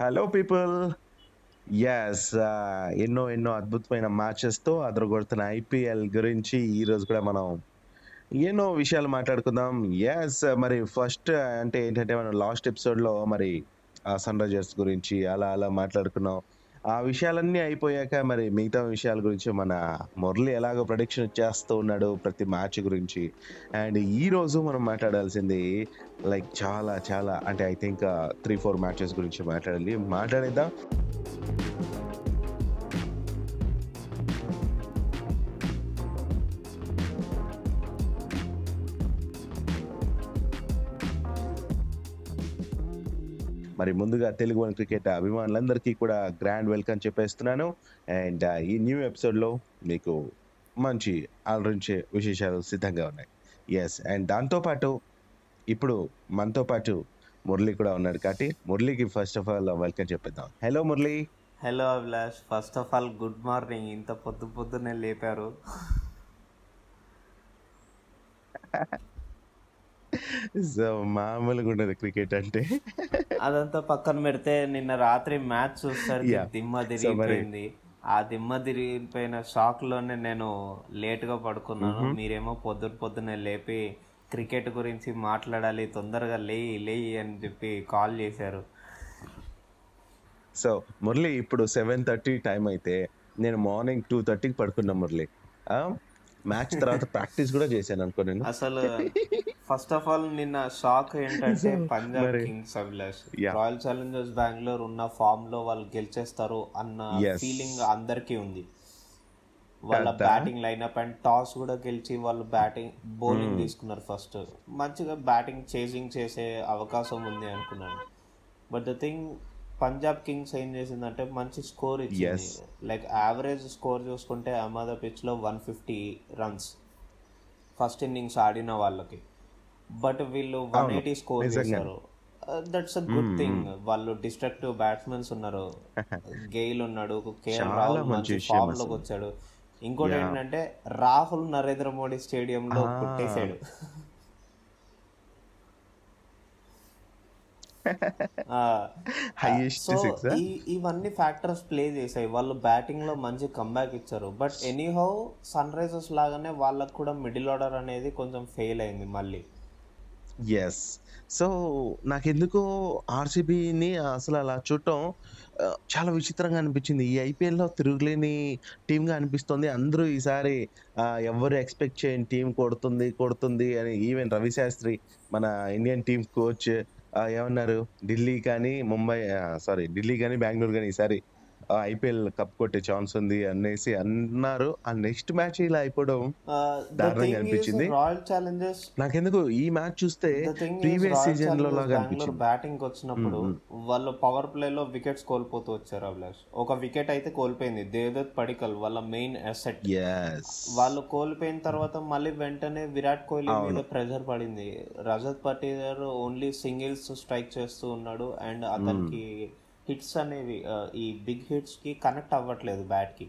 Hello people yes ఎన్నో ఎన్నో అద్భుతమైన మ్యాచెస్తో అదరగొడుతున్న ఐపీఎల్ గురించి ఈరోజు కూడా మనం ఎన్నో విషయాలు మాట్లాడుకుందాం. ఎస్ uh, మరి ఫస్ట్ uh, అంటే ఏంటంటే మనం లాస్ట్ ఎపిసోడ్లో మరి సన్ రైజర్స్ గురించి అలా అలా మాట్లాడుకున్నాం. ఆ విషయాలన్నీ అయిపోయాక మరి మిగతా విషయాల గురించి మన మురళి ఎలాగో ప్రొడిక్షన్ చేస్తూ ఉన్నాడు ప్రతి మ్యాచ్ గురించి. అండ్ ఈ రోజు మనం మాట్లాడాల్సింది లైక్ చాలా చాలా అంటే I think three four matches గురించి మాట్లాడాలి. మాట్లాడేద్దాం. మరి ముందుగా తెలుగు వన్ క్రికెట్ అభిమానులందరికీ కూడా గ్రాండ్ వెల్కమ్ చెప్పేస్తున్నాను. అండ్ ఈ న్యూ ఎపిసోడ్లో మీకు మంచి ఆలోచించే విశేషాలు సిద్ధంగా ఉన్నాయి. ఎస్ అండ్ దాంతోపాటు ఇప్పుడు మనతో పాటు మురళి కూడా ఉన్నాడు కాబట్టి మురళికి ఫస్ట్ ఆఫ్ ఆల్ వెల్కమ్ చెప్పేద్దాం. Hello Murali. Hello Abhilash first of all good morning ఇంత పొద్దు పొద్దున్నే లేపారు. సో మామూలుగా ఉండదు క్రికెట్ అంటే. అదంతా పక్కన పెడితే నిన్న రాత్రి మ్యాచ్ Yeah. దిమ్మ తిరిగిపోయింది. ఆ దిమ్మ తిరిగిపోయిన షాక్లోనే నేను లేట్గా పడుకున్నాను మీరేమో పొద్దున పొద్దున్నే లేపి క్రికెట్ గురించి మాట్లాడాలి తొందరగా లేయి లేయి అని చెప్పి కాల్ చేశారు. సో మురళి ఇప్పుడు సెవెన్ థర్టీ టైం అయితే నేను మార్నింగ్ టూ థర్టీకి పడుకున్నా మురళి. మ్యాచ్ తర్వాత ప్రాక్టీస్ కూడా చేశాను అనుకో నేను అసలు ఫస్ట్ ఆఫ్ ఆల్ నిన్న షాక్ ఏంటంటే Punjab Kings Abhilash. Royal Challengers Bengaluru ఉన్న ఫామ్లో వాళ్ళు గెలిచేస్తారు అన్న. ఫీలింగ్ అందరికీ ఉంది వాళ్ళ? బ్యాటింగ్ లైనప్ అండ్ టాస్ కూడా గెలిచి వాళ్ళు బ్యాటింగ్ బౌలింగ్ తీసుకున్నారు ఫస్ట్ మంచిగా బ్యాటింగ్ చేసింగ్ చేసే అవకాశం ఉంది అనుకున్నాను but the thing Punjab kings ఏం చేసిందంటే మంచి స్కోర్ ఇచ్చింది. లైక్ యావరేజ్ స్కోర్ చూసుకుంటే అహ్మదా పిచ్లో one fifty runs first innings ఆడిన వాళ్ళకి బట్ వీళ్ళు వన్ ఎయిటీ స్కోర్. చేశారు దట్స్ అ గుడ్ థింగ్ వాళ్ళు డిస్ట్రక్టివ్ బ్యాట్స్మెన్స్ ఉన్నారు గెయిల్ ఉన్నాడు కేఎల్ రాహుల్ మంచి ఫామ్లోకి. వచ్చాడు ఇంకోటి. ఏంటంటే రాహుల్ నరేంద్ర మోడీ స్టేడియం లో Ah. కొట్టేశాడు సో ఇవన్నీ ఫ్యాక్టర్స్ ప్లే చేసాయి వాళ్ళు బ్యాటింగ్లో మంచి కంబ్యాక్ ఇచ్చారు. బట్ ఎనీహౌ సన్ రైజర్స్ లాగానే వాళ్ళకు కూడా మిడిల్ ఆర్డర్ అనేది కొంచెం ఫెయిల్ అయింది మళ్ళీ. ఎస్ సో నాకెందుకో ఆర్సీబీని అసలు అలా చూడటం చాలా విచిత్రంగా అనిపించింది. ఈ ఐపీఎల్లో తిరుగులేని టీంగా అనిపిస్తుంది. అందరూ ఈసారి ఎవరు ఎక్స్పెక్ట్ చేయని టీం కొడుతుంది కొడుతుంది అని ఈవెన్ రవి శాస్త్రి మన ఇండియన్ టీం కోచ్ ఏమన్నారు? ఢిల్లీ కానీ ముంబై సారీ ఢిల్లీ కానీ బెంగళూరు కానీ ఈసారి ఐపీఎల్ కప్ కొట్టే ఛాన్స్ ఉంది అనేసి అన్నారు. ఆ నెక్స్ట్ మ్యాచ్ ఇలా అయిపోవడం దారుణంగా అనిపించింది. నాకెందుకు ఈ మ్యాచ్ చూస్తే ప్రీవియస్ సీజన్లో లాగా అనిపించింది. బ్యాటింగ్ వచ్చినప్పుడు వాళ్ళు పవర్ ప్లే లో వికెట్స్ కోల్పోతూ వచ్చారు అభిలాష్. ఒక వికెట్ అయితే కోల్పోయింది. దేవదత్ పడికల్ వాళ్ళ మెయిన్ అసెట్ వాళ్ళు కోల్పోయిన తర్వాత మళ్ళీ వెంటనే విరాట్ కోహ్లీ మీద ప్రెషర్ పడింది. Rajat Patidar only singles strike చేస్తూ ఉన్నాడు. అండ్ అతనికి హిట్స్ అనేవి ఈ బిగ్ హిట్స్కి కనెక్ట్ అవ్వట్లేదు బ్యాట్కి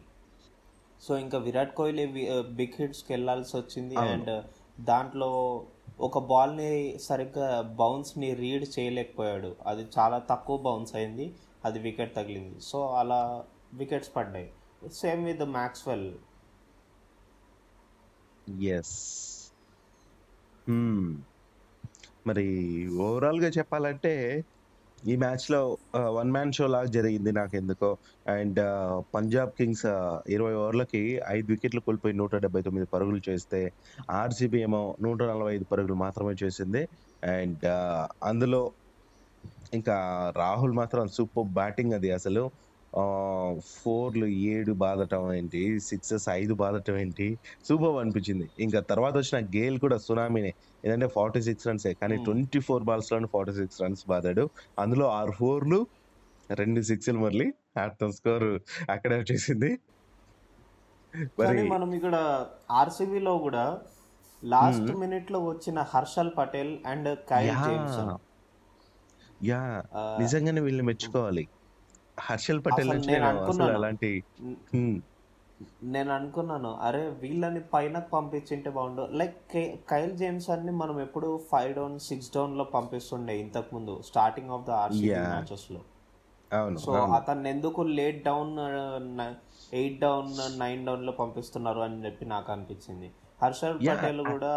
సో ఇంకా విరాట్ కోహ్లీ బిగ్ హిట్స్కి వెళ్ళాల్సి వచ్చింది అండ్ దాంట్లో ఒక బాల్ని సరిగ్గా బౌన్స్ని రీడ్ చేయలేకపోయాడు. అది చాలా తక్కువ బౌన్స్ అయింది అది వికెట్ తగిలింది. సో అలా వికెట్స్ పడ్డాయి. Same with Maxwell. ఎస్ మరి ఓవరాల్గా చెప్పాలంటే ఈ మ్యాచ్లో వన్ మ్యాన్ షో లాగా జరిగింది నాకు ఎందుకో అండ్ పంజాబ్ కింగ్స్ ఇరవై ఓవర్లకి ఐదు వికెట్లు కోల్పోయి నూట డెబ్బై తొమ్మిది పరుగులు చేస్తే ఆర్సీబీ ఏమో నూట నలభై ఐదు పరుగులు మాత్రమే చేసింది. అండ్ అందులో ఇంకా రాహుల్ మాత్రం సూపర్ బ్యాటింగ్ అది అసలు. ఫోర్లు ఏడు బాదటం ఏంటి? సిక్సెస్ ఐదు బాదటం ఏంటి? సూపర్ అనిపించింది. ఇంకా తర్వాత వచ్చిన గేల్ కూడా సునామీనే. ఏంటంటే ఫార్టీ సిక్స్ రన్సే. కానీ. ట్వంటీ ఫోర్ బాల్స్లోనే ఫార్టీ సిక్స్ రన్స్ బాదాడు. అందులో ఆరు ఫోర్లు రెండు సిక్స్లు మళ్ళీ మొత్తం స్కోర్ అక్కడే వచ్చేసింది. మరి మనం ఇక్కడ RCB లో కూడా లాస్ట్ మినిట్లో వచ్చిన Harshal Patel and Kyle Jamieson. Yeah. నిజంగానే వీళ్ళని మెచ్చుకోవాలి. హర్షల్ పటేల్ నుంచి. అలాంటి నేను అనుకున్నాను. అరే వీళ్ళని పైన పంపించింటే బాగుండు. లైక్ కైల్ జేమ్సన్ని మనం ఎప్పుడు ఫైవ్ డౌన్ సిక్స్ డౌన్లో పంపిస్తుండే ఇంతకు ముందు స్టార్టింగ్ ఆఫ్ ద ఆర్సీబీ. మ్యాచెస్లో సో అతన్ని ఎందుకు late down eight down nine down పంపిస్తున్నారు అని చెప్పి నాకు అనిపించింది. హర్షల్ పటేల్ కూడా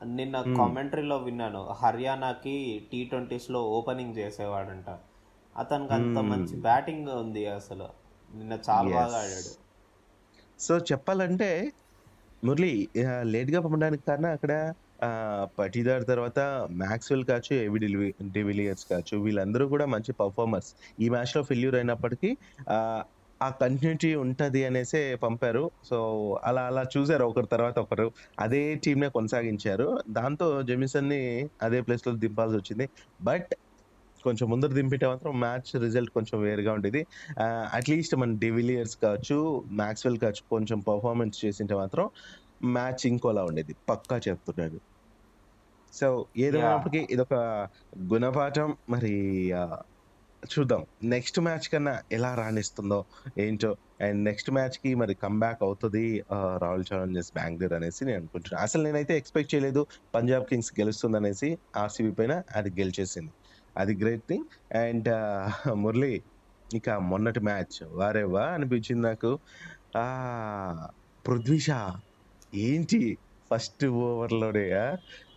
నిన్న కామెంటరీలో విన్నాను. హర్యానాకి టీ ట్వంటీస్లో ఓపెనింగ్ చేసేవాడంట. అతనికి అంత మంచి బ్యాటింగ్ ఉంది అసలు. నిన్న చాలా బాగా ఆడాడు. సో చెప్పాలంటే మురళి లేట్గా పంపడానికి కారణం అక్కడ పటీదార్ తర్వాత మ్యాక్స్వెల్ కావచ్చు ఏవి డిలివి డివిలియర్స్ కావచ్చు వీళ్ళందరూ కూడా మంచి పర్ఫార్మర్స్. ఈ మ్యాచ్లో ఫెయిల్యూర్ అయినప్పటికీ ఆ, ఆ కంటిన్యూటీ ఉంటుంది అనేసే పంపారు. సో అలా అలా చూసారు ఒకరి తర్వాత ఒకరు. అదే టీంనే కొనసాగించారు. దాంతో జెమిసన్ని అదే ప్లేస్లో దింపాల్సి వచ్చింది. బట్ కొంచెం ముందర దింపితే మాత్రం మ్యాచ్ రిజల్ట్ కొంచెం వేరుగా ఉండేది. అట్లీస్ట్ మన డివిలియర్స్ కావచ్చు మ్యాక్స్వెల్ కావచ్చు కొంచెం పర్ఫార్మెన్స్ చేసింటే మాత్రం మ్యాచ్ ఇంకోలా ఉండేది. పక్కా చెప్తున్నాను. So yeah. ఏదేమైనప్పటికీ ఇదొక గుణపాఠం. మరి చూద్దాం. నెక్స్ట్ మ్యాచ్ కన్నా ఎలా రాణిస్తుందో ఏంటో. అండ్ నెక్స్ట్ మ్యాచ్కి మరి కంబ్యాక్ అవుతుంది రాయల్ ఛాలెంజర్స్ బెంగళూరు అనేసి నేను అనుకుంటున్నాను అసలు నేనైతే ఎక్స్పెక్ట్ చేయలేదు పంజాబ్ కింగ్స్ గెలుస్తుంది అనేసి ఆర్సీబీ పైన అది గెలిచేసింది. అది గ్రేట్ థింగ్ అండ్ మురళి ఇక మొన్నటి మ్యాచ్ వారేవా అనిపించింది నాకు? పృథ్వీష ఏంటి ఫస్ట్ ఓవర్లోనే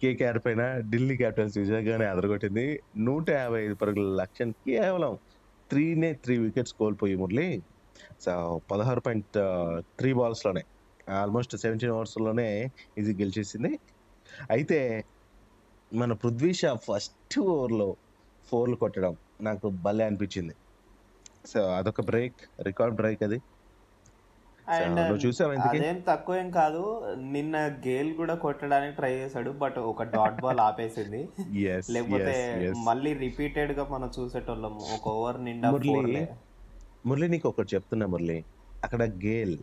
కేకేఆర్ పైన ఢిల్లీ క్యాపిటల్స్ విజయగానే అదరగొట్టింది. నూట యాభై ఐదు పరుగుల లక్ష్యం కేవలం త్రీనే త్రీ వికెట్స్ కోల్పోయి మురళి. సో పదహారు పాయింట్ త్రీ బాల్స్లోనే ఆల్మోస్ట్ సెవెంటీన్ ఓవర్స్లోనే ఇది గెలిచేసింది. అయితే మన పృథ్వీ షా ఫస్ట్ ఓవర్లో ఫోర్లు కొట్టడం నాకు భలే అనిపించింది. సో అదొక బ్రేక్ రికార్డ్ బ్రేక్ అది. అదేం తక్కువేం కాదు. నిన్న గేల్ కూడా కొట్టడానికి ట్రై చేశాడు బట్ ఒక డాట్ బాల్ ఆపేసింది. లేకపోతే మళ్ళీ రిపీటెడ్గా మనం చూసేటోళ్ళం ఒక ఓవర్ నిండా మురళి మురళి నీకు ఒకటి చెప్తున్నా మురళి. అక్కడ గేల్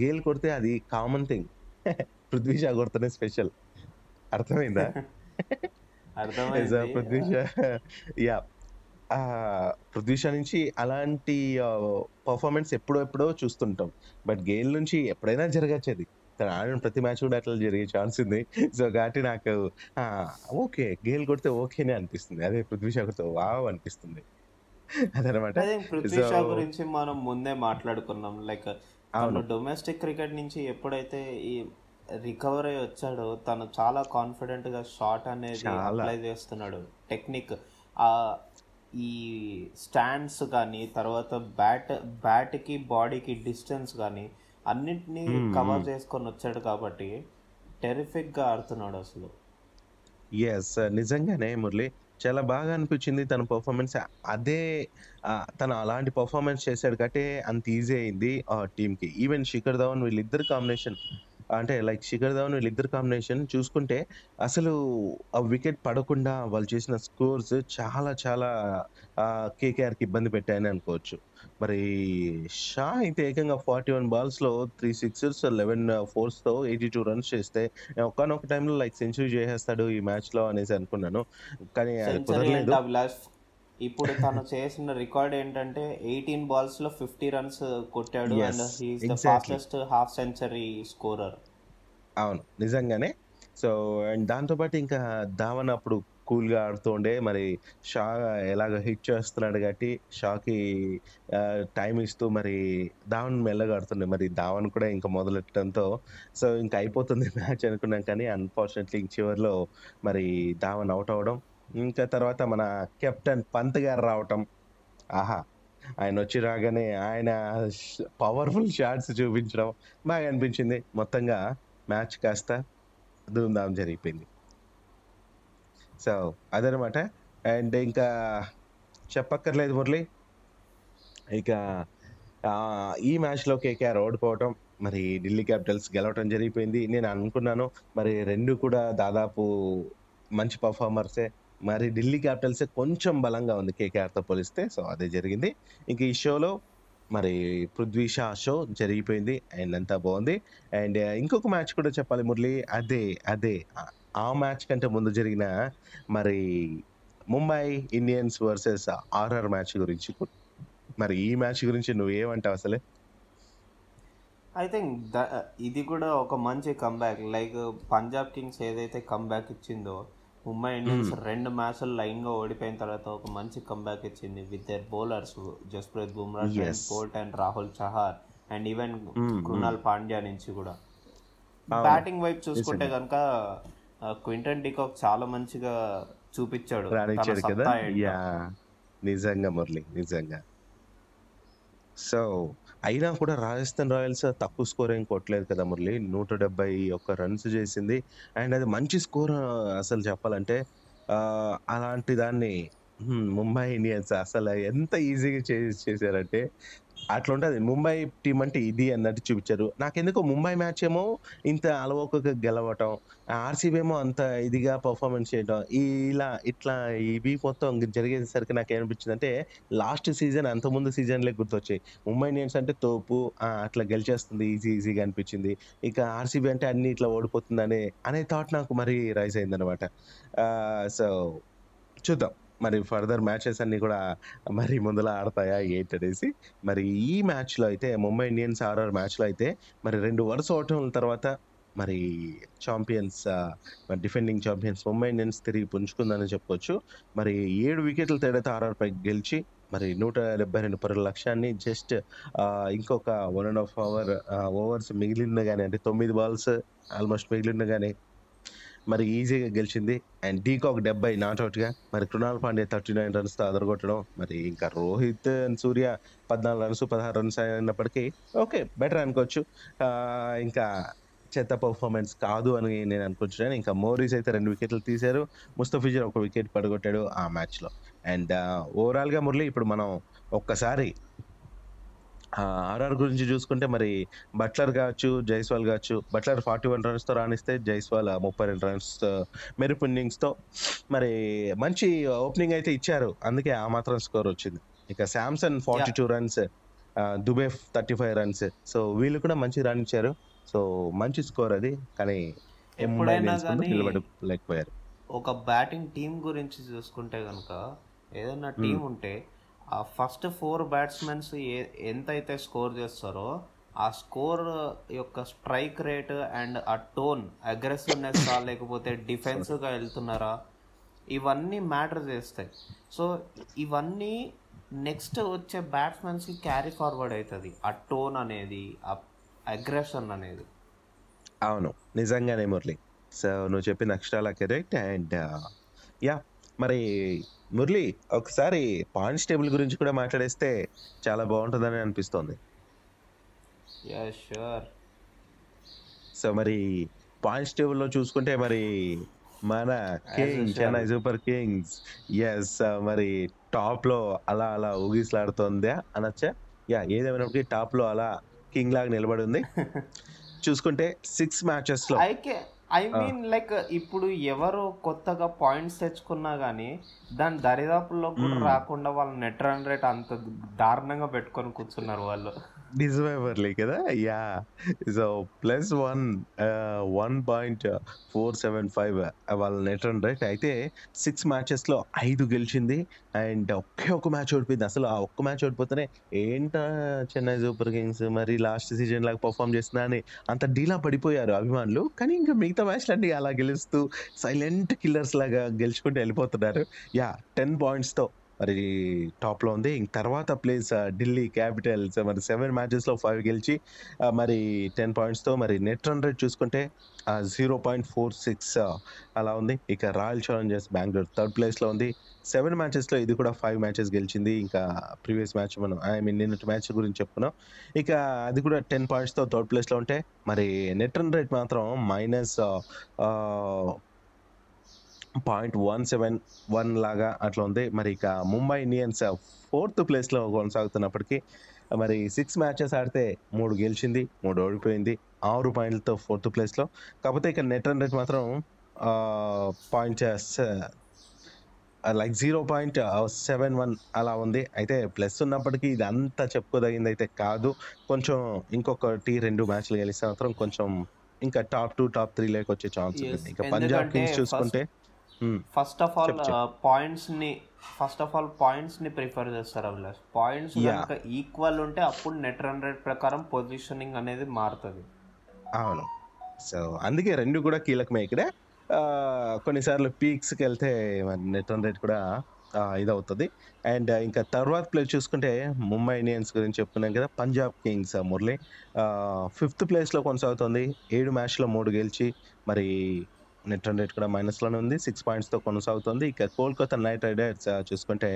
గేల్ కొడితే అది కామన్ థింగ్. పృథ్వీ షా కొడితేనే స్పెషల్. అర్థమైందా? యా ఆ పృథ్వీ షా నుంచి అలాంటి పర్ఫార్మెన్స్ ఎప్పుడో ఎప్పుడో చూస్తుంటాం. బట్ గేల్ నుంచి ఎప్పుడైనా జరగచ్చు అది. తను ఆడిన ప్రతి మ్యాచ్ కూడా అట్లా జరిగే ఛాన్స్ ఉంది. సో కాబట్టి నాకు ఆ, ఓకే గేల్ కొడితే ఓకేనే అనిపిస్తుంది. అదే పృథ్వీ షా కొడితే వావ్ అనిపిస్తుంది. అదనమాట. గురించి మనం ముందే మాట్లాడుకున్నాం. లైక్ డొమెస్టిక్ క్రికెట్ నుంచి ఎప్పుడైతే ఈ రికవర్ అయ్యి వచ్చాడో. తను చాలా కాన్ఫిడెంట్గా షాట్ అనేది అప్లై చేస్తున్నాడు. టెక్నిక్ ఆ ఈ స్టాండ్స్ కానీ తర్వాత బ్యాట్ బ్యాట్కి బాడీకి డిస్టెన్స్ కానీ అన్నిటినీ కవర్. చేసుకొని వచ్చాడు కాబట్టి టెరిఫిక్గా ఆడుతున్నాడు అసలు. ఎస్ నిజంగానే మురళి చాలా బాగా అనిపించింది తన పర్ఫార్మెన్స్ అదే తను అలాంటి పర్ఫార్మెన్స్ చేశాడు కాబట్టి అంత ఈజీ అయింది ఆ టీంకి ఈవెన్ శిఖర్ ధవన్ వీళ్ళిద్దరు కాంబినేషన్ అంటే లైక్ శిఖర్ ధవన్ వీళ్ళిద్దరు కాంబినేషన్ చూసుకుంటే అసలు ఆ వికెట్ పడకుండా వాళ్ళు చేసిన స్కోర్స్ చాలా చాలా కేకేఆర్కి ఇబ్బంది పెట్టాయని అనుకోవచ్చు. మరి షా అయితే ఏకంగా ఫార్టీ వన్ బాల్స్లో త్రీ సిక్సర్స్ లెవెన్ ఫోర్స్తో ఎయిటీ టూ రన్స్ చేస్తే ఒకనొక టైంలో లైక్ సెంచరీ చేసేస్తాడు ఈ మ్యాచ్లో అనేసి అనుకున్నాను. కానీ అది కుదరలేదు. ఇప్పుడు తను చేసిన రికార్డ్ ఏంటంటే ఎయిటీన్ బాల్స్లో ఫిఫ్టీ రన్స్ కొట్టాడు and he's the fastest half century scorer అవును నిజంగానే. సో అండ్ దాంతోపాటు ఇంకా ధావన్ అప్పుడు కూల్గా ఆడుతుండే. మరి షా ఎలాగ హిట్ చేస్తున్నాడు కాబట్టి షాకి టైం ఇస్తూ మరి ధావన్ మెల్లగా ఆడుతుండే. మరి ధావన్ కూడా ఇంకా మొదలెట్టడంతో సో ఇంకా అయిపోతుంది మ్యాచ్ అనుకున్నాం కానీ అన్ఫార్చునేట్లీ చివరిలో మరి ధావన్ అవుట్ అవ్వడం ఇంకా తర్వాత మన కెప్టెన్ పంత్ గారు రావటం. ఆహా ఆయన వచ్చి రాగానే ఆయన పవర్ఫుల్ షాట్స్ చూపించడం బాగా అనిపించింది. మొత్తంగా మ్యాచ్ కాస్త ధూమ్ధామ్ జరిగిపోయింది. సో అదనమాట. అండ్ ఇంకా చెప్పక్కర్లేదు మురళి. ఇక ఈ మ్యాచ్లో కేకేఆర్ ఓడిపోవటం మరి ఢిల్లీ క్యాపిటల్స్ గెలవటం జరిగిపోయింది. నేను అనుకున్నాను మరి రెండు కూడా దాదాపు మంచి పర్ఫార్మర్సే మరి ఢిల్లీ క్యాపిటల్సే కొంచెం బలంగా ఉంది కేకేఆర్తో పోలిస్తే. సో అదే జరిగింది. ఇంక ఈ షోలో మరి పృథ్వీ షా షో జరిగిపోయింది. అండ్ అంతా బాగుంది. అండ్ ఇంకొక మ్యాచ్ కూడా చెప్పాలి మురళి. అదే అదే. ఆ- మ్యాచ్ కంటే ముందు జరిగిన మరి Mumbai Indians versus RR match గురించి మరి ఈ మ్యాచ్ గురించి నువ్వేమంటావు అసలే? ఐ థింక్ ద ఇది కూడా ఒక మంచి కంబ్యాక్ లైక్ పంజాబ్ కింగ్స్ ఏదైతే కంబ్యాక్ ఇచ్చిందో ముంబై ఇండియన్స్ రెండు మ్యాచ్లు లైన్గా ఓడిపోయిన తర్వాత ఒక మంచి కంబ్యాక్ ఇచ్చింది with their bowlers Jasprit Bumrah. Boult and Rahul Chahar and even Krunal Pandya నుంచి కూడా. బ్యాటింగ్ వైపు చూసుకుంటే కనుక క్వింటన్ డికాక్ చాలా మంచిగా చూపించాడు నిజంగా మురళి నిజంగా. సో అయినా కూడా రాజస్థాన్ రాయల్స్ తక్కువ స్కోర్ ఏం కొట్టలేదు కదా మురళి. నూట డెబ్బై ఒక్క రన్స్ చేసింది. అండ్ అది మంచి స్కోర్ అసలు చెప్పాలంటే అలాంటి దాన్ని ముంబై ఇండియన్స్ అసలు ఎంత ఈజీగా చేసి చేశారంటే అట్లా ఉంటుంది ముంబై టీం అంటే ఇది అన్నట్టు చూపించారు. నాకెందుకో ముంబై మ్యాచ్ ఏమో ఇంత అలవోకగా గెలవటం ఆర్సీబీ ఏమో అంత ఇదిగా పర్ఫార్మెన్స్ చేయడం ఇలా ఇట్లా ఇవి మొత్తం జరిగేసరికి నాకు ఏమనిపించింది అంటే లాస్ట్ సీజన్ అంత ముందు సీజన్లే గుర్తొచ్చాయి. ముంబై ఇండియన్స్ అంటే తోపు అట్లా గెలిచేస్తుంది ఈజీ ఈజీగా అనిపించింది. ఇక ఆర్సీబీ అంటే అన్ని ఇట్లా ఓడిపోతుంది అనే అనే థాట్ నాకు మరి రైజ్ అయిందనమాట సో చూద్దాం. మరి ఫర్దర్ మ్యాచెస్ అన్ని కూడా మరి ముందులా ఆడతాయా ఏంటనేసి మరి ఈ మ్యాచ్లో అయితే ముంబై ఇండియన్స్ ఆర్ఆర్ మ్యాచ్లో అయితే మరి రెండు వరుస ఓటముల తర్వాత మరి ఛాంపియన్స్ మరి డిఫెండింగ్ ఛాంపియన్స్ ముంబై ఇండియన్స్ తిరిగి పుంజుకుందని చెప్పుకోవచ్చు. మరి ఏడు వికెట్ల తేడాతో ఆర్ఆర్పై గెలిచి మరి నూట డెబ్బై రెండు పరుల లక్ష్యాన్ని జస్ట్ ఇంకొక one and half hour overs మిగిలిన కానీ అంటే తొమ్మిది బాల్స్ ఆల్మోస్ట్ మిగిలిన కానీ మరి ఈజీగా గెలిచింది. అండ్ డీకాక్ డెబ్బై నాట్అవుట్గా మరి కృణాల్ పాండే థర్టీ నైన్ రన్స్తో అదరగొట్టడం. మరి ఇంకా రోహిత్ అండ్ సూర్య పద్నాలుగు రన్స్ పదహారు రన్స్ అయినప్పటికీ ఓకే బెటర్ అనుకోవచ్చు. ఇంకా చెత్త పర్ఫార్మెన్స్ కాదు అని నేను అనుకుంటున్నాను. ఇంకా మోరీస్ అయితే రెండు వికెట్లు తీశారు. ముస్తఫిజర్ ఒక వికెట్ పడగొట్టాడు ఆ మ్యాచ్లో అండ్ ఓవరాల్గా మురళి ఇప్పుడు మనం ఒక్కసారి ఆర్ఆర్ గురించి చూసుకుంటే మరి బట్లర్ కావచ్చు జైస్వాల్ కావచ్చు బట్లర్ ఫార్టీ వన్ రన్స్తో రాణిస్తే జైస్వాల్ ముప్పై రెండు రన్స్ మెరుపు ఇన్నింగ్స్తో మరి మంచి ఓపెనింగ్ అయితే ఇచ్చారు. అందుకే ఆ మాత్రం స్కోర్ వచ్చింది. ఇక Samson forty two runs Dube thirty five runs. So వీళ్ళు కూడా మంచి రన్ ఇచ్చారు. సో మంచి స్కోర్ అది. కానీ నిలబడలేకపోయారు. ఒక బ్యాటింగ్ టీం గురించి చూసుకుంటే కనుక ఏదైనా టీం ఉంటే ఆ ఫస్ట్ ఫోర్ బ్యాట్స్మెన్స్ ఏ ఎంతైతే స్కోర్ చేస్తారో ఆ స్కోర్ యొక్క స్ట్రైక్ రేట్ అండ్ ఆ టోన్ అగ్రెసివ్నెస్ లేకపోతే డిఫెన్స్గా వెళ్తున్నారా ఇవన్నీ మ్యాటర్ చేస్తాయి. సో ఇవన్నీ నెక్స్ట్ వచ్చే బ్యాట్స్మెన్స్కి క్యారీ ఫార్వర్డ్ అవుతుంది ఆ టోన్ అనేది ఆ అగ్రెషన్ అనేది. అవును. నిజంగానే మురళి. సో నువ్వు చెప్పిన అక్షరాల కరెక్ట్ అండ్ యా మరి మురళి ఒకసారి పాయింట్స్ టేబుల్ గురించి కూడా మాట్లాడేస్తే చాలా బాగుంటుందని అనిపిస్తోంది. సో మరి పాయింట్స్ టేబుల్లో చూసుకుంటే మరి మన king. Chennai Super Kings. Yes మరి టాప్లో అలా అలా ఊగిసలాడుతోందా అనొచ్చా? యా ఏదేమైనప్పటికీ టాప్లో అలా కింగ్ లాగా నిలబడి ఉంది. చూసుకుంటే సిక్స్ మ్యాచెస్లో. ఐకే ఐ మీన్ లైక్ ఇప్పుడు ఎవరు కొత్తగా పాయింట్స్ తెచ్చుకున్నా గానీ దాని దరిదాపుల్లో కూడా రాకుండా వాళ్ళ నెట్ రన్ రేట్ అంత దారుణంగా పెట్టుకొని కూర్చున్నారు వాళ్ళు. నిజమే కదా? Yeah so plus one one point four seven five వాళ్ళ నెట్ రన్ రేట్ అయితే సిక్స్ మ్యాచెస్లో ఐదు గెలిచింది. అండ్ ఒకే ఒక మ్యాచ్ ఓడిపోయింది. అసలు ఆ ఒక్క మ్యాచ్ ఓడిపోతేనే ఏంట చెన్నై సూపర్ కింగ్స్ మరి లాస్ట్ సీజన్ లాగా పర్ఫామ్ చేస్తున్నా అని అంత డీలా పడిపోయారు అభిమానులు. కానీ ఇంకా మిగతా మ్యాచ్లన్నీ అలా గెలుస్తూ సైలెంట్ కిల్లర్స్ లాగా గెలుచుకుంటూ వెళ్ళిపోతున్నారు. యా టెన్ పాయింట్స్తో మరి టాప్లో ఉంది. ఇంక తర్వాత ప్లేస్ ఢిల్లీ క్యాపిటల్స్ మరి సెవెన్ మ్యాచెస్లో ఫైవ్ గెలిచి మరి టెన్ పాయింట్స్తో మరి నెట్ రన్ రేట్ చూసుకుంటే జీరో పాయింట్ ఫోర్ సిక్స్ అలా ఉంది. ఇక రాయల్ ఛాలెంజర్స్ బెంగళూరు థర్డ్ ప్లేస్లో ఉంది. సెవెన్ మ్యాచెస్లో ఇది కూడా ఫైవ్ మ్యాచెస్ గెలిచింది. ఇంకా ప్రీవియస్ మ్యాచ్ మనం ఐ మీన్ నిన్నటి మ్యాచ్ గురించి చెప్పుకున్నాం. ఇక అది కూడా టెన్ పాయింట్స్తో థర్డ్ ప్లేస్లో ఉంటే మరి నెట్ రన్ రేట్ మాత్రం minus point one seven one లాగా అట్లా ఉంది. మరి ఇక ముంబై ఇండియన్స్ ఫోర్త్ ప్లేస్లో కొనసాగుతున్నప్పటికీ మరి సిక్స్ మ్యాచెస్ ఆడితే మూడు గెలిచింది మూడు ఓడిపోయింది ఆరు పాయింట్లతో ఫోర్త్ ప్లేస్లో. కాకపోతే ఇక నెట్ రన్ రేట్ మాత్రం point like zero point seven one అలా ఉంది. అయితే ప్లస్ ఉన్నప్పటికీ ఇది అంతా చెప్పుకోదగింది అయితే కాదు. కొంచెం ఇంకొకటి రెండు మ్యాచ్లు గెలిస్తే మాత్రం కొంచెం ఇంకా టాప్ టూ టాప్ త్రీ లేక వచ్చే ఛాన్స్ ఉంది ఇంకా పంజాబ్ కింగ్స్ చూసుకుంటే. First of all. పాయింట్స్ని ఫస్ట్ ఆఫ్ ఆల్ పాయింట్స్ని ప్రిఫర్ చేస్తారు అభిలాష్. పాయింట్స్. కనుక ఈక్వల్ ఉంటే అప్పుడు నెట్ రన్ రేట్ ప్రకారం పొజిషనింగ్ అనేది మారుతుంది. అవును. సో అందుకే రెండు కూడా కీలకమే ఇక్కడ. కొన్నిసార్లు పీక్స్కి వెళ్తే నెట్ రన్ రేట్ కూడా ఆ, ఇదవుతుంది. అండ్ ఇంకా తర్వాత ప్లేస్ చూసుకుంటే ముంబై ఇండియన్స్ గురించి చెప్తున్నాం కదా పంజాబ్ కింగ్స్ మురళి. ఫిఫ్త్ ప్లేస్లో కొనసాగుతుంది. ఏడు మ్యాచ్లో మూడు గెలిచి మరి నెట్ రన్ రేట్ కూడా మైనస్లోనే ఉంది సిక్స్ పాయింట్స్తో కొనసాగుతుంది. ఇక కోల్కతా నైట్ రైడర్స్ చూసుకుంటే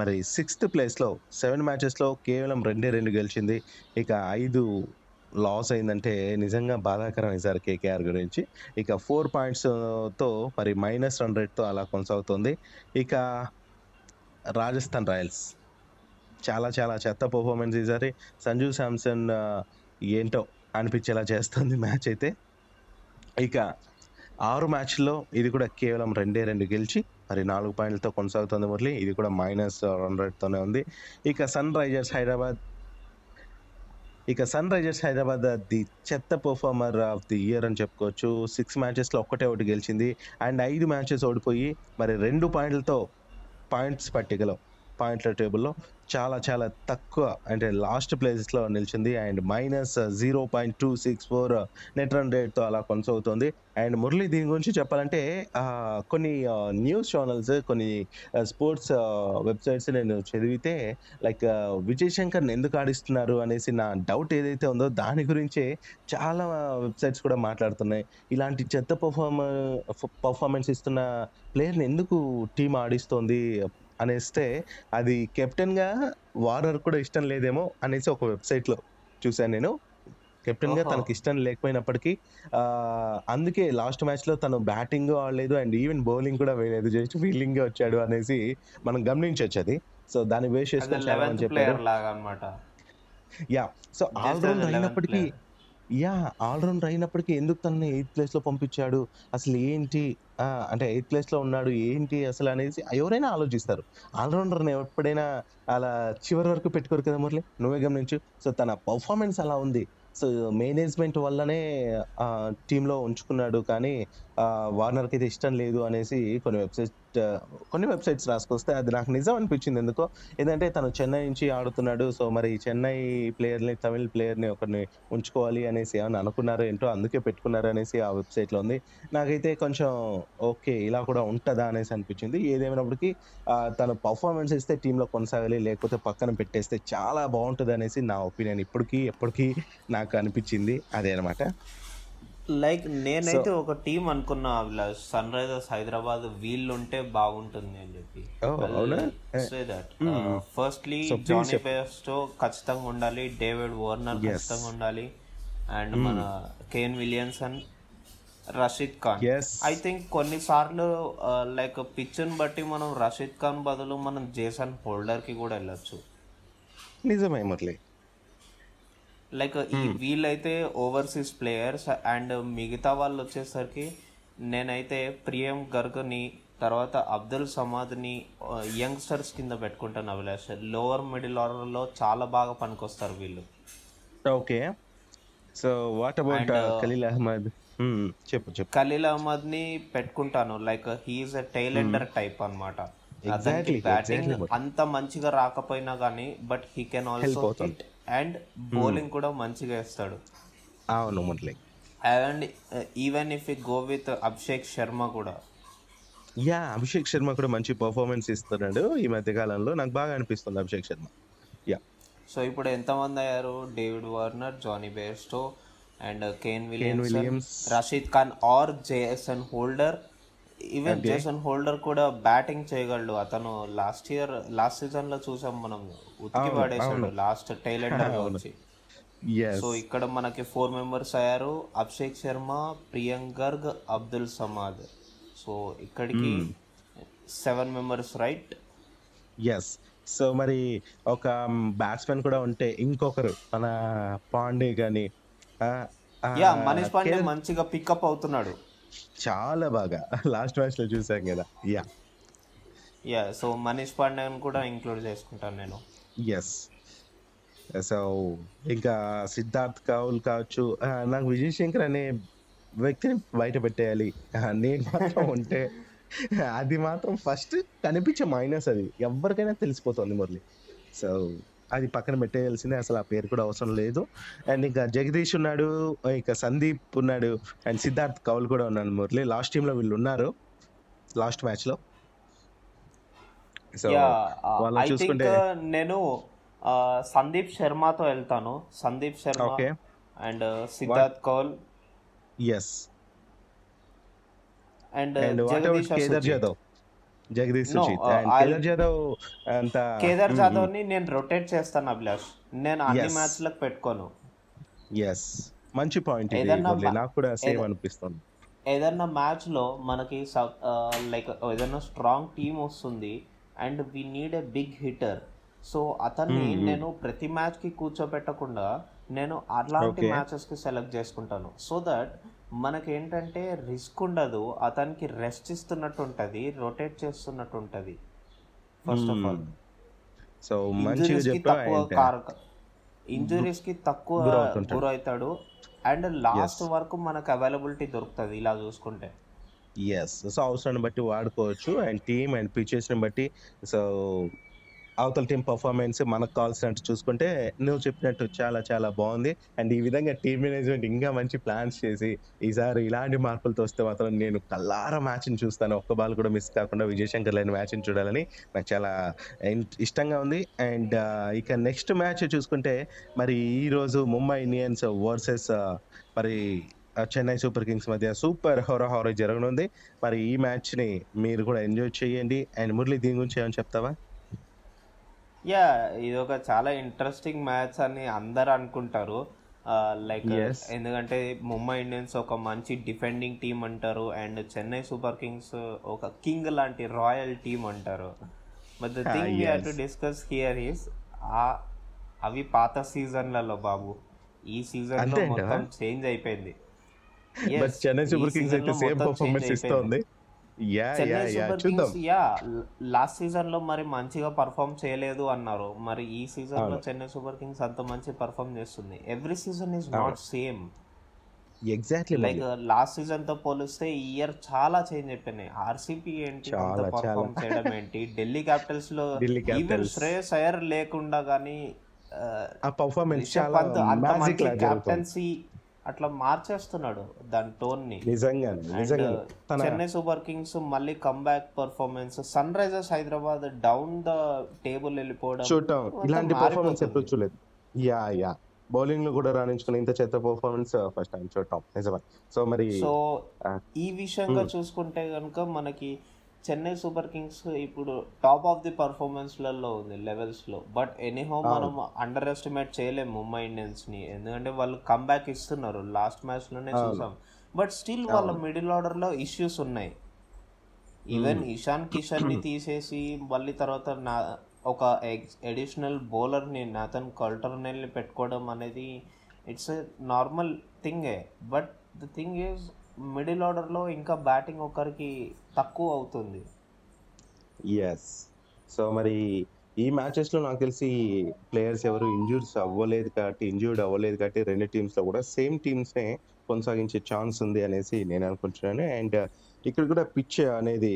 మరి సిక్స్త్ ప్లేస్లో సెవెన్ మ్యాచెస్లో కేవలం రెండే రెండు గెలిచింది. ఇక ఐదు లాస్ అయిందంటే నిజంగా బాధాకరం ఈసారి కేకేఆర్ గురించి. ఇక ఫోర్ పాయింట్స్తో మరి మైనస్ రన్ రేట్తో అలా కొనసాగుతుంది. ఇక రాజస్థాన్ రాయల్స్ చాలా చాలా చెత్త పర్ఫార్మెన్స్ ఈసారి. సంజు శాంసన్ ఏంటో అనిపించేలా చేస్తుంది మ్యాచ్ అయితే. ఇక ఆరు మ్యాచ్లో ఇది కూడా కేవలం రెండే రెండు గెలిచి మరి నాలుగు పాయింట్లతో కొనసాగుతుంది మురళి. ఇది కూడా మైనస్ రన్ రేట్తోనే ఉంది. ఇక సన్ రైజర్స్ హైదరాబాద్ ఇక సన్ రైజర్స్ హైదరాబాద్ ది చెత్త పర్ఫార్మర్ ఆఫ్ ది ఇయర్ అని చెప్పుకోవచ్చు. సిక్స్ మ్యాచెస్లో ఒక్కటే ఒకటి గెలిచింది. అండ్ ఐదు మ్యాచెస్ ఓడిపోయి మరి రెండు పాయింట్లతో పాయింట్స్ పట్టికలో. పాయింట్ల టేబుల్లో చాలా చాలా తక్కువ అంటే లాస్ట్ ప్లేసెస్లో నిలిచింది. And minus zero point two six four net run రేట్తో అలా కొనసాగుతుంది. అండ్ మురళి దీని గురించి చెప్పాలంటే కొన్ని న్యూస్ ఛానల్స్ కొన్ని స్పోర్ట్స్ వెబ్సైట్స్ నేను చదివితే లైక్ విజయ్ శంకర్ని ఎందుకు ఆడిస్తున్నారు అనేసి నా డౌట్ ఏదైతే ఉందో దాని గురించే చాలా వెబ్సైట్స్ కూడా మాట్లాడుతున్నాయి. ఇలాంటి చెత్త పర్ఫార్మ పర్ఫార్మెన్స్ ఇస్తున్న ప్లేయర్ని ఎందుకు టీం ఆడిస్తోంది? అనేస్తే అది కెప్టెన్గా వార్నర్ కూడా ఇష్టం లేదేమో అనేసి ఒక వెబ్సైట్లో చూశాను నేను. కెప్టెన్గా. తనకి ఇష్టం లేకపోయినప్పటికీ ఆ, అందుకే లాస్ట్ మ్యాచ్లో తను బ్యాటింగ్ ఆడలేదు అండ్ ఈవెన్ బౌలింగ్ కూడా వేయలేదు. జస్ట్ ఫీల్డింగ్ వచ్చాడు అనేసి మనం గమనించవచ్చు అది. సో దాన్ని వేస్ట్ అనమాట yeah so allrounder as a 11th అయినప్పటికీ. యా ఆల్రౌండర్ అయినప్పటికీ ఎందుకు తనని ఎయిత్ ప్లేస్లో పంపించాడు? అసలు ఏంటి? అంటే ఎయిత్ ప్లేస్లో ఉన్నాడు ఏంటి అసలు అనేసి ఎవరైనా ఆలోచిస్తారు. ఆల్రౌండర్ని ఎప్పుడైనా అలా చివరి వరకు పెట్టుకోరు కదా మురళి? నువ్వే గమనించు. సో తన పర్ఫార్మెన్స్ అలా ఉంది. సో మేనేజ్మెంట్ వల్లనే టీంలో ఉంచుకున్నాడు కానీ వార్నర్కి అయితే ఇష్టం లేదు అనేసి కొన్ని వెబ్సైట్ కొన్ని వెబ్సైట్స్ రాసుకొస్తే అది నాకు నిజం అనిపించింది ఎందుకో. ఏంటంటే తను చెన్నై నుంచి ఆడుతున్నాడు. సో మరి చెన్నై ప్లేయర్ని తమిళ్ ప్లేయర్ని ఒకరిని ఉంచుకోవాలి అనేసి ఏమైనా అనుకున్నారో ఏంటో అందుకే పెట్టుకున్నారు అనేసి ఆ వెబ్సైట్లో ఉంది. నాకైతే కొంచెం ఓకే ఇలా కూడా ఉంటుందా అనేసి అనిపించింది. ఏదేమైనప్పటికీ తను పర్ఫార్మెన్స్ ఇస్తే టీంలో కొనసాగాలి లేకపోతే పక్కన పెట్టేస్తే చాలా బాగుంటుంది అనేసి నా ఒపీనియన్ ఇప్పటికీ ఎప్పటికీ నాకు అనిపించింది. అదే అనమాట లైక్ నేనైతే ఒక టీం అనుకున్నా సన్ రైజర్స్ హైదరాబాద్ వీళ్ళు ఉంటే బాగుంటుంది అని చెప్పి. Firstly Johnny. బేస్టో ఖచ్చితంగా ఉండాలి. David Warner. ఖచ్చితంగా ఉండాలి. అండ్ మన Kane Williamson Rashid Khan I think కొన్నిసార్లు లైక్ పిచ్ని బట్టి మనం రషీద్ ఖాన్ బదులు మనం జేసన్ హోల్డర్కి కూడా వెళ్ళొచ్చు. నిజమే మురళి. లైక్ ఈ వీళ్ళైతే ఓవర్సీస్ ప్లేయర్స్ అండ్ మిగతా వాళ్ళు వచ్చేసరికి నేనైతే ప్రియం గర్గ్ని తర్వాత అబ్దుల్ సమాద్ని యంగ్స్టర్స్ కింద పెట్టుకుంటాను అభిలాష్. లోవర్ మిడిల్ ఆర్డర్లో చాలా బాగా పనికొస్తారు వీళ్ళు. Okay so what about Khaleel Ahmed Hmm, చెప్పు చెప్పు. ఖలీల్ అహ్మద్ని పెట్టుకుంటాను like he's a tail ender type అనమాట బ్యాటింగ్. అంత మంచిగా రాకపోయినా కానీ but he can also. Hit and bowling కూడా మంచిగా వేస్తాడు. అవును Murali. And even if you go with Abhishek Sharma కూడా. యా అభిషేక్ శర్మ కూడా మంచి పర్ఫార్మెన్స్ ఇస్తున్నాడు ఈ మధ్య కాలంలో. నాకు బాగా అనిపిస్తుంది అభిషేక్ శర్మ. యా. సో ఇప్పుడు ఎంతమంది అయ్యారు? David Warner Jonny Bairstow and Kane Williams. Rashid Khan or Jason Holder even Jason Holder కూడా బ్యాటింగ్ చేయగలడు. అతను లాస్ట్ ఇయర్ లాస్ట్ సీజన్లో చూసాం మనం. ఉతికి పడేసాడు. లాస్ట్ టైలెండర్ వచ్చి. సో ఇక్కడ మనకి ఫోర్ మెంబర్స్ అయ్యారు. అభిషేక్ శర్మ ప్రియాంక్ గర్గ్ అబ్దుల్ సమాద్. సో ఇక్కడికి seven members right yes so మరి ఒక బ్యాట్స్మెన్ కూడా ఉంటే ఇంకొకరు మన పాండే కానీ యా మనీష్ పాండే మంచిగా పికప్ అవుతున్నాడు. చాలా బాగా. లాస్ట్ మ్యాచ్లో చూసాం కదా. Yeah yeah so Manish Pandey కూడా ఇంక్లూడ్ చేసుకుంటాను నేను. ఎస్ సో ఇంకా సిద్ధార్థ్ కౌల్ కావచ్చు నాకు విజయ్ శంకర్ అనే వ్యక్తిని బయట పెట్టేయాలి. నేను మాత్రం ఉంటే అది మాత్రం ఫస్ట్ కనిపించే మైనస్ అది. ఎవరికైనా తెలిసిపోతుంది మురళి. సో అది పక్కన పెట్టేయాల్సిందే అసలు ఆ పేరు కూడా అవసరం లేదు. అండ్ ఇంకా జగదీష్ ఉన్నాడు ఇంకా సందీప్ ఉన్నాడు అండ్ సిద్ధార్థ్ కౌల్ కూడా ఉన్నాడు మురళి. లాస్ట్ టీంలో వీళ్ళు ఉన్నారు లాస్ట్ మ్యాచ్లో సో చూసుకుంటే నేను సందీప్ శర్మతో వెళ్తాను. Sandeep Sharma okay. And Siddharth Kaul. Yes and Jagadeesh Kedar Jadhav? Jagadeesh No, Suchith uh, Kedar Jadhav అంత కేదార్ జాదవ్ని నేను రొటేట్ చేస్తాను అభిలాష్. నేను అన్ని Yes. మ్యాచ్లకు పెట్టుకోను. ఎస్ మంచి పాయింట్ ఏదన్నా నాకు కూడా సేమ్ అనిపిస్తుంది. ఏదన్నా మ్యాచ్లో మనకి లైక్ ఏదైనా స్ట్రాంగ్ టీమ్ వస్తుంది and we need a big hitter so అతన్ని నేను ప్రతి మ్యాచ్కి కూర్చోబెట్టకుండా నేను అలాంటి. మ్యాచెస్కి సెలెక్ట్ చేసుకుంటాను. సో దట్ మనకి ఏంటంటే రిస్క్ ఉండదు. అతనికి రెస్ట్ ఇస్తున్నట్టు ఉంటుంది రొటేట్ చేస్తున్నట్టు ఉంటుంది ఫస్ట్ ఆఫ్ ఆల్. సో మంచిగా ఇంజురీస్కి తక్కువ. గురవుతాడు. అండ్ లాస్ట్ వరకు మనకు అవైలబిలిటీ దొరుకుతుంది ఇలా చూసుకుంటే. ఎస్ సో అవసరాన్ని బట్టి వాడుకోవచ్చు. అండ్ టీమ్ అండ్ పిచ్చెస్ని బట్టి సో అవతల టీం పర్ఫార్మెన్స్ మనకు కావాల్సినట్టు చూసుకుంటే నువ్వు చెప్పినట్టు చాలా చాలా బాగుంది. అండ్ ఈ విధంగా టీమ్ మేనేజ్మెంట్ ఇంకా మంచి ప్లాన్స్ చేసి ఈసారి ఇలాంటి మార్పులతో వస్తే మాత్రం నేను కల్లార మ్యాచ్ని చూస్తాను. ఒక్క బాల్ కూడా మిస్ కాకుండా విజయశంకర్ లేని మ్యాచ్ని చూడాలని నాకు చాలా ఇష్టంగా ఉంది. అండ్ ఇక నెక్స్ట్ మ్యాచ్ చూసుకుంటే మరి ఈరోజు ముంబై ఇండియన్స్ వర్సెస్ మరి చెన్నై సూపర్ కింగ్స్ మధ్య సూపర్ హోరా హోరా జరగనుంది. మరి ఈ మ్యాచ్ని మీరు కూడా ఎంజాయ్ చేయండి. అండ్ మురళి దీని గురించి ఏమని చెప్తావా? యా ఇది ఒక చాలా ఇంట్రెస్టింగ్ మ్యాచ్ అని అందరు అనుకుంటారు లైక్. ఎందుకంటే ముంబై ఇండియన్స్ ఒక మంచి డిఫెండింగ్ టీం అంటారు అండ్ చెన్నై సూపర్ కింగ్స్ ఒక కింగ్ లాంటి రాయల్ టీం అంటారు but the thing we. To discuss here is అవి పాత సీజన్లలో బాబు ఈ సీజన్లో? మొత్తం చేంజ్ అయిపోయింది చెన్నై సూపర్ కింగ్స్ అయితే సేమ్ పర్ఫార్మెన్స్. ఇస్తోంది Chennai yeah Super Kings yeah last సీజన్లో మరి మంచిగా పర్ఫామ్ చేయలేదు అన్నారు. మరి ఈ సీజన్లో. చెన్నై సూపర్ కింగ్స్ అంత మంచి పర్ఫామ్ చేస్తుంది. Every season is not same exactly like last సీజన్తో పోలిస్తే ఈ ఇయర్ చాలా చేంజ్ అయిపోయినాయి. ఆర్సీపీ ఏంటి పర్ఫామ్ చేయడం ఏంటి? ఢిల్లీ క్యాపిటల్స్లో ఈవెన్. శ్రేయస్ అయ్యర్ లేకుండా కానీ ఆ పర్ఫార్మెన్స్ చాలా మ్యాజిక్ క్యాప్టెన్సీ అట్లా మార్చేస్తున్నాడు దాని టోన్ని నిజంగా నిజంగా. తన చెన్నై సూపర్ కింగ్స్ మళ్ళీ comeback performance Sunrisers Hyderabad down the table వెళ్ళిపోవడం. చూడటం ఇలాంటి పర్ఫార్మెన్స్. ఎప్పుడు చూడలేదు. Yeah yeah. బౌలింగ్లో కూడా రాణించుకున్న ఇంత చెత్త పర్ఫార్మెన్స్ ఫస్ట్ టైం చూడటం నిజమే. సో మరి సో ఆ, ఈ విషయంగా చూసుకుంటే కనుక మనకి చెన్నై సూపర్ కింగ్స్ ఇప్పుడు టాప్ ఆఫ్ ది పర్ఫార్మెన్స్లలో ఉంది లెవెల్స్లో బట్ ఎనీహో మనం అండర్ ఎస్టిమేట్ చేయలేము ముంబై ఇండియన్స్ని ఎందుకంటే వాళ్ళు కంబ్యాక్ ఇస్తున్నారు లాస్ట్ మ్యాచ్లోనే చూసాం. బట్ స్టిల్ వాళ్ళ మిడిల్ ఆర్డర్లో ఇష్యూస్ ఉన్నాయి. ఈవెన్ ఇషాన్ కిషన్ని తీసేసి మళ్ళీ తర్వాత నా ఒక ఎడిషనల్ బౌలర్ని నాథన్ కల్టర్నెల్ని పెట్టుకోవడం అనేది it's a normal థింగే but the thing is middle ఆర్డర్లో ఇంకా బ్యాటింగ్ ఒకరికి తక్కువ అవుతుంది. ఎస్ సో మరి ఈ మ్యాచెస్లో నాకు తెలిసి ప్లేయర్స్ ఎవరు ఇంజూర్స్ అవ్వలేదు కాబట్టి ఇంజూర్డ్ అవ్వలేదు కాబట్టి రెండు టీమ్స్లో కూడా సేమ్ టీమ్స్ నే కొనసాగించే ఛాన్స్ ఉంది అనేసి నేను అనుకుంటున్నాను. అండ్ ఇక్కడ కూడా పిచ్ అనేది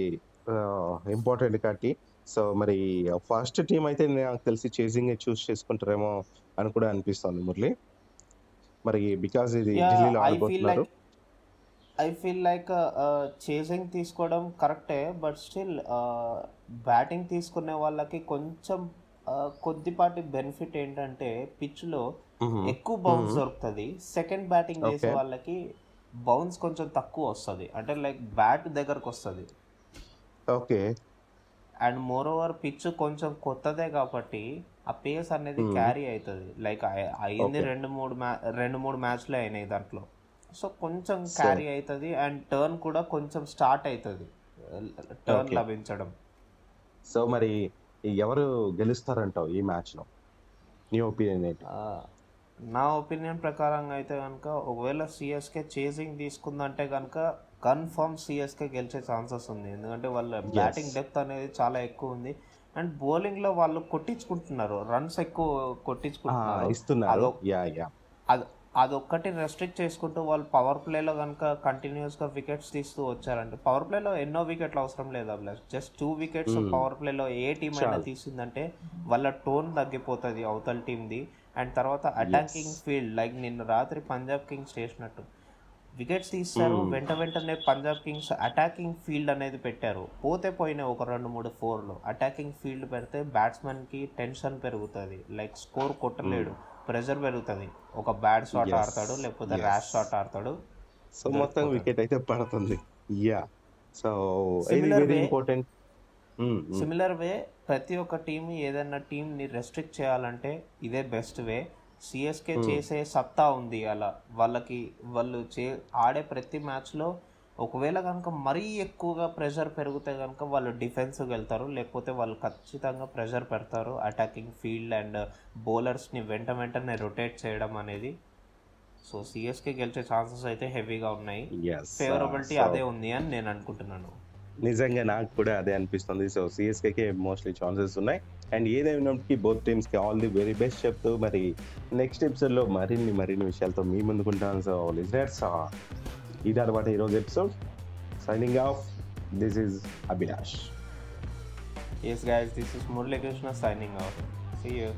ఇంపార్టెంట్ కాబట్టి. సో మరి ఫస్ట్ టీం అయితే నాకు తెలిసి చేసింగ్ చూస్ చేసుకుంటారేమో అని కూడా అనిపిస్తుంది మురళి. మరి బికాస్ ఇది ఢిల్లీలో ఆడబోతున్నారు. Like I feel like chasing తీసుకోవడం కరెక్టే బట్ స్టిల్ బ్యాటింగ్ తీసుకునే వాళ్ళకి కొంచెం uh, కొద్దిపాటి బెనిఫిట్ ఏంటంటే pitch లో మ్మ్. ఎక్కువ బౌన్స్ దొరుకుతుంది. సెకండ్ బ్యాటింగ్ చేసే. వాళ్ళకి బౌన్స్ కొంచెం తక్కువ వస్తుంది. అంటే లైక్ బ్యాట్ దగ్గరకు వస్తుంది. Okay. And moreover pitch కొంచెం కొత్తదే కాబట్టి ఆ పేస్ అనేది క్యారీ అవుతుంది. లైక్ అయింది. రెండు మూడు మ్యా రెండు మూడు మ్యాచ్లే అయినాయి దాంట్లో. సో కొంచెం క్యారీ అవుతుంది అండ్ టర్న్ కూడా కొంచెం స్టార్ట్ అవుతుంది. టర్న్. లభించడం. సో మరి ఎవరు గెలుస్తారంటావు ఈ మ్యాచ్లో? నీ ఒపీనియన్ ఏంటి? నా ఒపీనియన్ ప్రకారంగా అయితే కనుక ఒకవేళ సిఎస్కే చేసింగ్ తీసుకుందంటే కనుక కన్ఫర్మ్ సిఎస్కే గెలిచే ఛాన్సెస్ ఉంది. ఎందుకంటే వాళ్ళ బ్యాటింగ్ డెప్త్ అనేది చాలా ఎక్కువ ఉంది. అండ్ బౌలింగ్లో వాళ్ళు కొట్టించుకుంటున్నారు. రన్స్ ఎక్కువ కొట్టించుకుంటున్నారు. ఇస్తున్నారు. అదొక్కటి రెస్ట్రిక్ట్ చేసుకుంటూ వాళ్ళు పవర్ ప్లేలో కనుక కంటిన్యూస్గా వికెట్స్ తీస్తూ వచ్చారంటే పవర్ ప్లేలో ఎన్నో వికెట్లు అవసరం లేదు Abhilash. Just two wickets power ప్లేలో ఏ టీం అయినా తీసిందంటే వాళ్ళ టోన్ తగ్గిపోతుంది అవతల టీంది అండ్ తర్వాత అటాకింగ్ ఫీల్డ్ లైక్ నిన్న రాత్రి పంజాబ్ కింగ్స్ చేసినట్టు. వికెట్స్ తీస్తారు వెంట వెంటనే పంజాబ్ కింగ్స్ అటాకింగ్ ఫీల్డ్ అనేది పెట్టారు. పోతే పోయినాయి ఒక రెండు మూడు ఫోర్లు అటాకింగ్ ఫీల్డ్ పెడితే బ్యాట్స్మెన్కి టెన్షన్ పెరుగుతుంది లైక్ స్కోర్ కొట్టలేడు. ప్రెషర్ పెరుగుతుంది. ఒక బ్యాడ్ షాట్ ఆడతాడు లేకపోతే ర్యాష్ షాట్ ఆడతాడు. సో మొత్తం వికెట్ అయితే పడుతుంది. Yeah so important similar way ప్రతి ఒక్క టీం ఏదైనా టీంని రెస్ట్రిక్ట్ చేయాలంటే ఇదే బెస్ట్ వే సిఎస్కే చేసే సత్తా ఉంది అలా. వాళ్ళకి వాళ్ళు చే ఆడే ప్రతి మ్యాచ్లో ఒకవేళ కనుక మరీ ఎక్కువగా ప్రెషర్ పెరిగితే కనుక వాళ్ళు డిఫెన్స్కి వెళ్తారు లేకపోతే వాళ్ళు ఖచ్చితంగా ప్రెషర్ పెడతారు అటాకింగ్ ఫీల్డ్ అండ్ బౌలర్స్ని వెంట వెంటనే రొటేట్ చేయడం అనేది. సో సిఎస్కే గెలిచే ఛాన్సెస్ అయితే హెవీగా ఉన్నాయి. ఫేవరబిలిటీ అదే ఉంది అని నేను అనుకుంటున్నాను. నిజంగా నాకు కూడా అదే అనిపిస్తుంది. సో సిఎస్కేకి మోస్ట్లీ ఛాన్సెస్ ఉన్నాయి. అండ్ ఏదైనప్పటికీ బోత్ టీమ్స్కి ఆల్ ది వెరీ బెస్ట్ చెప్తూ మరి నెక్స్ట్ ఎపిసోడ్లో మరిన్ని మరిన్ని విషయాలతో మీ ముందుకుంటాను సో లిజనర్స్ ఇది అనమాట ఈరోజు episode signing off this is Abhilash Yes, guys, this is Murali Krishna signing off. See you.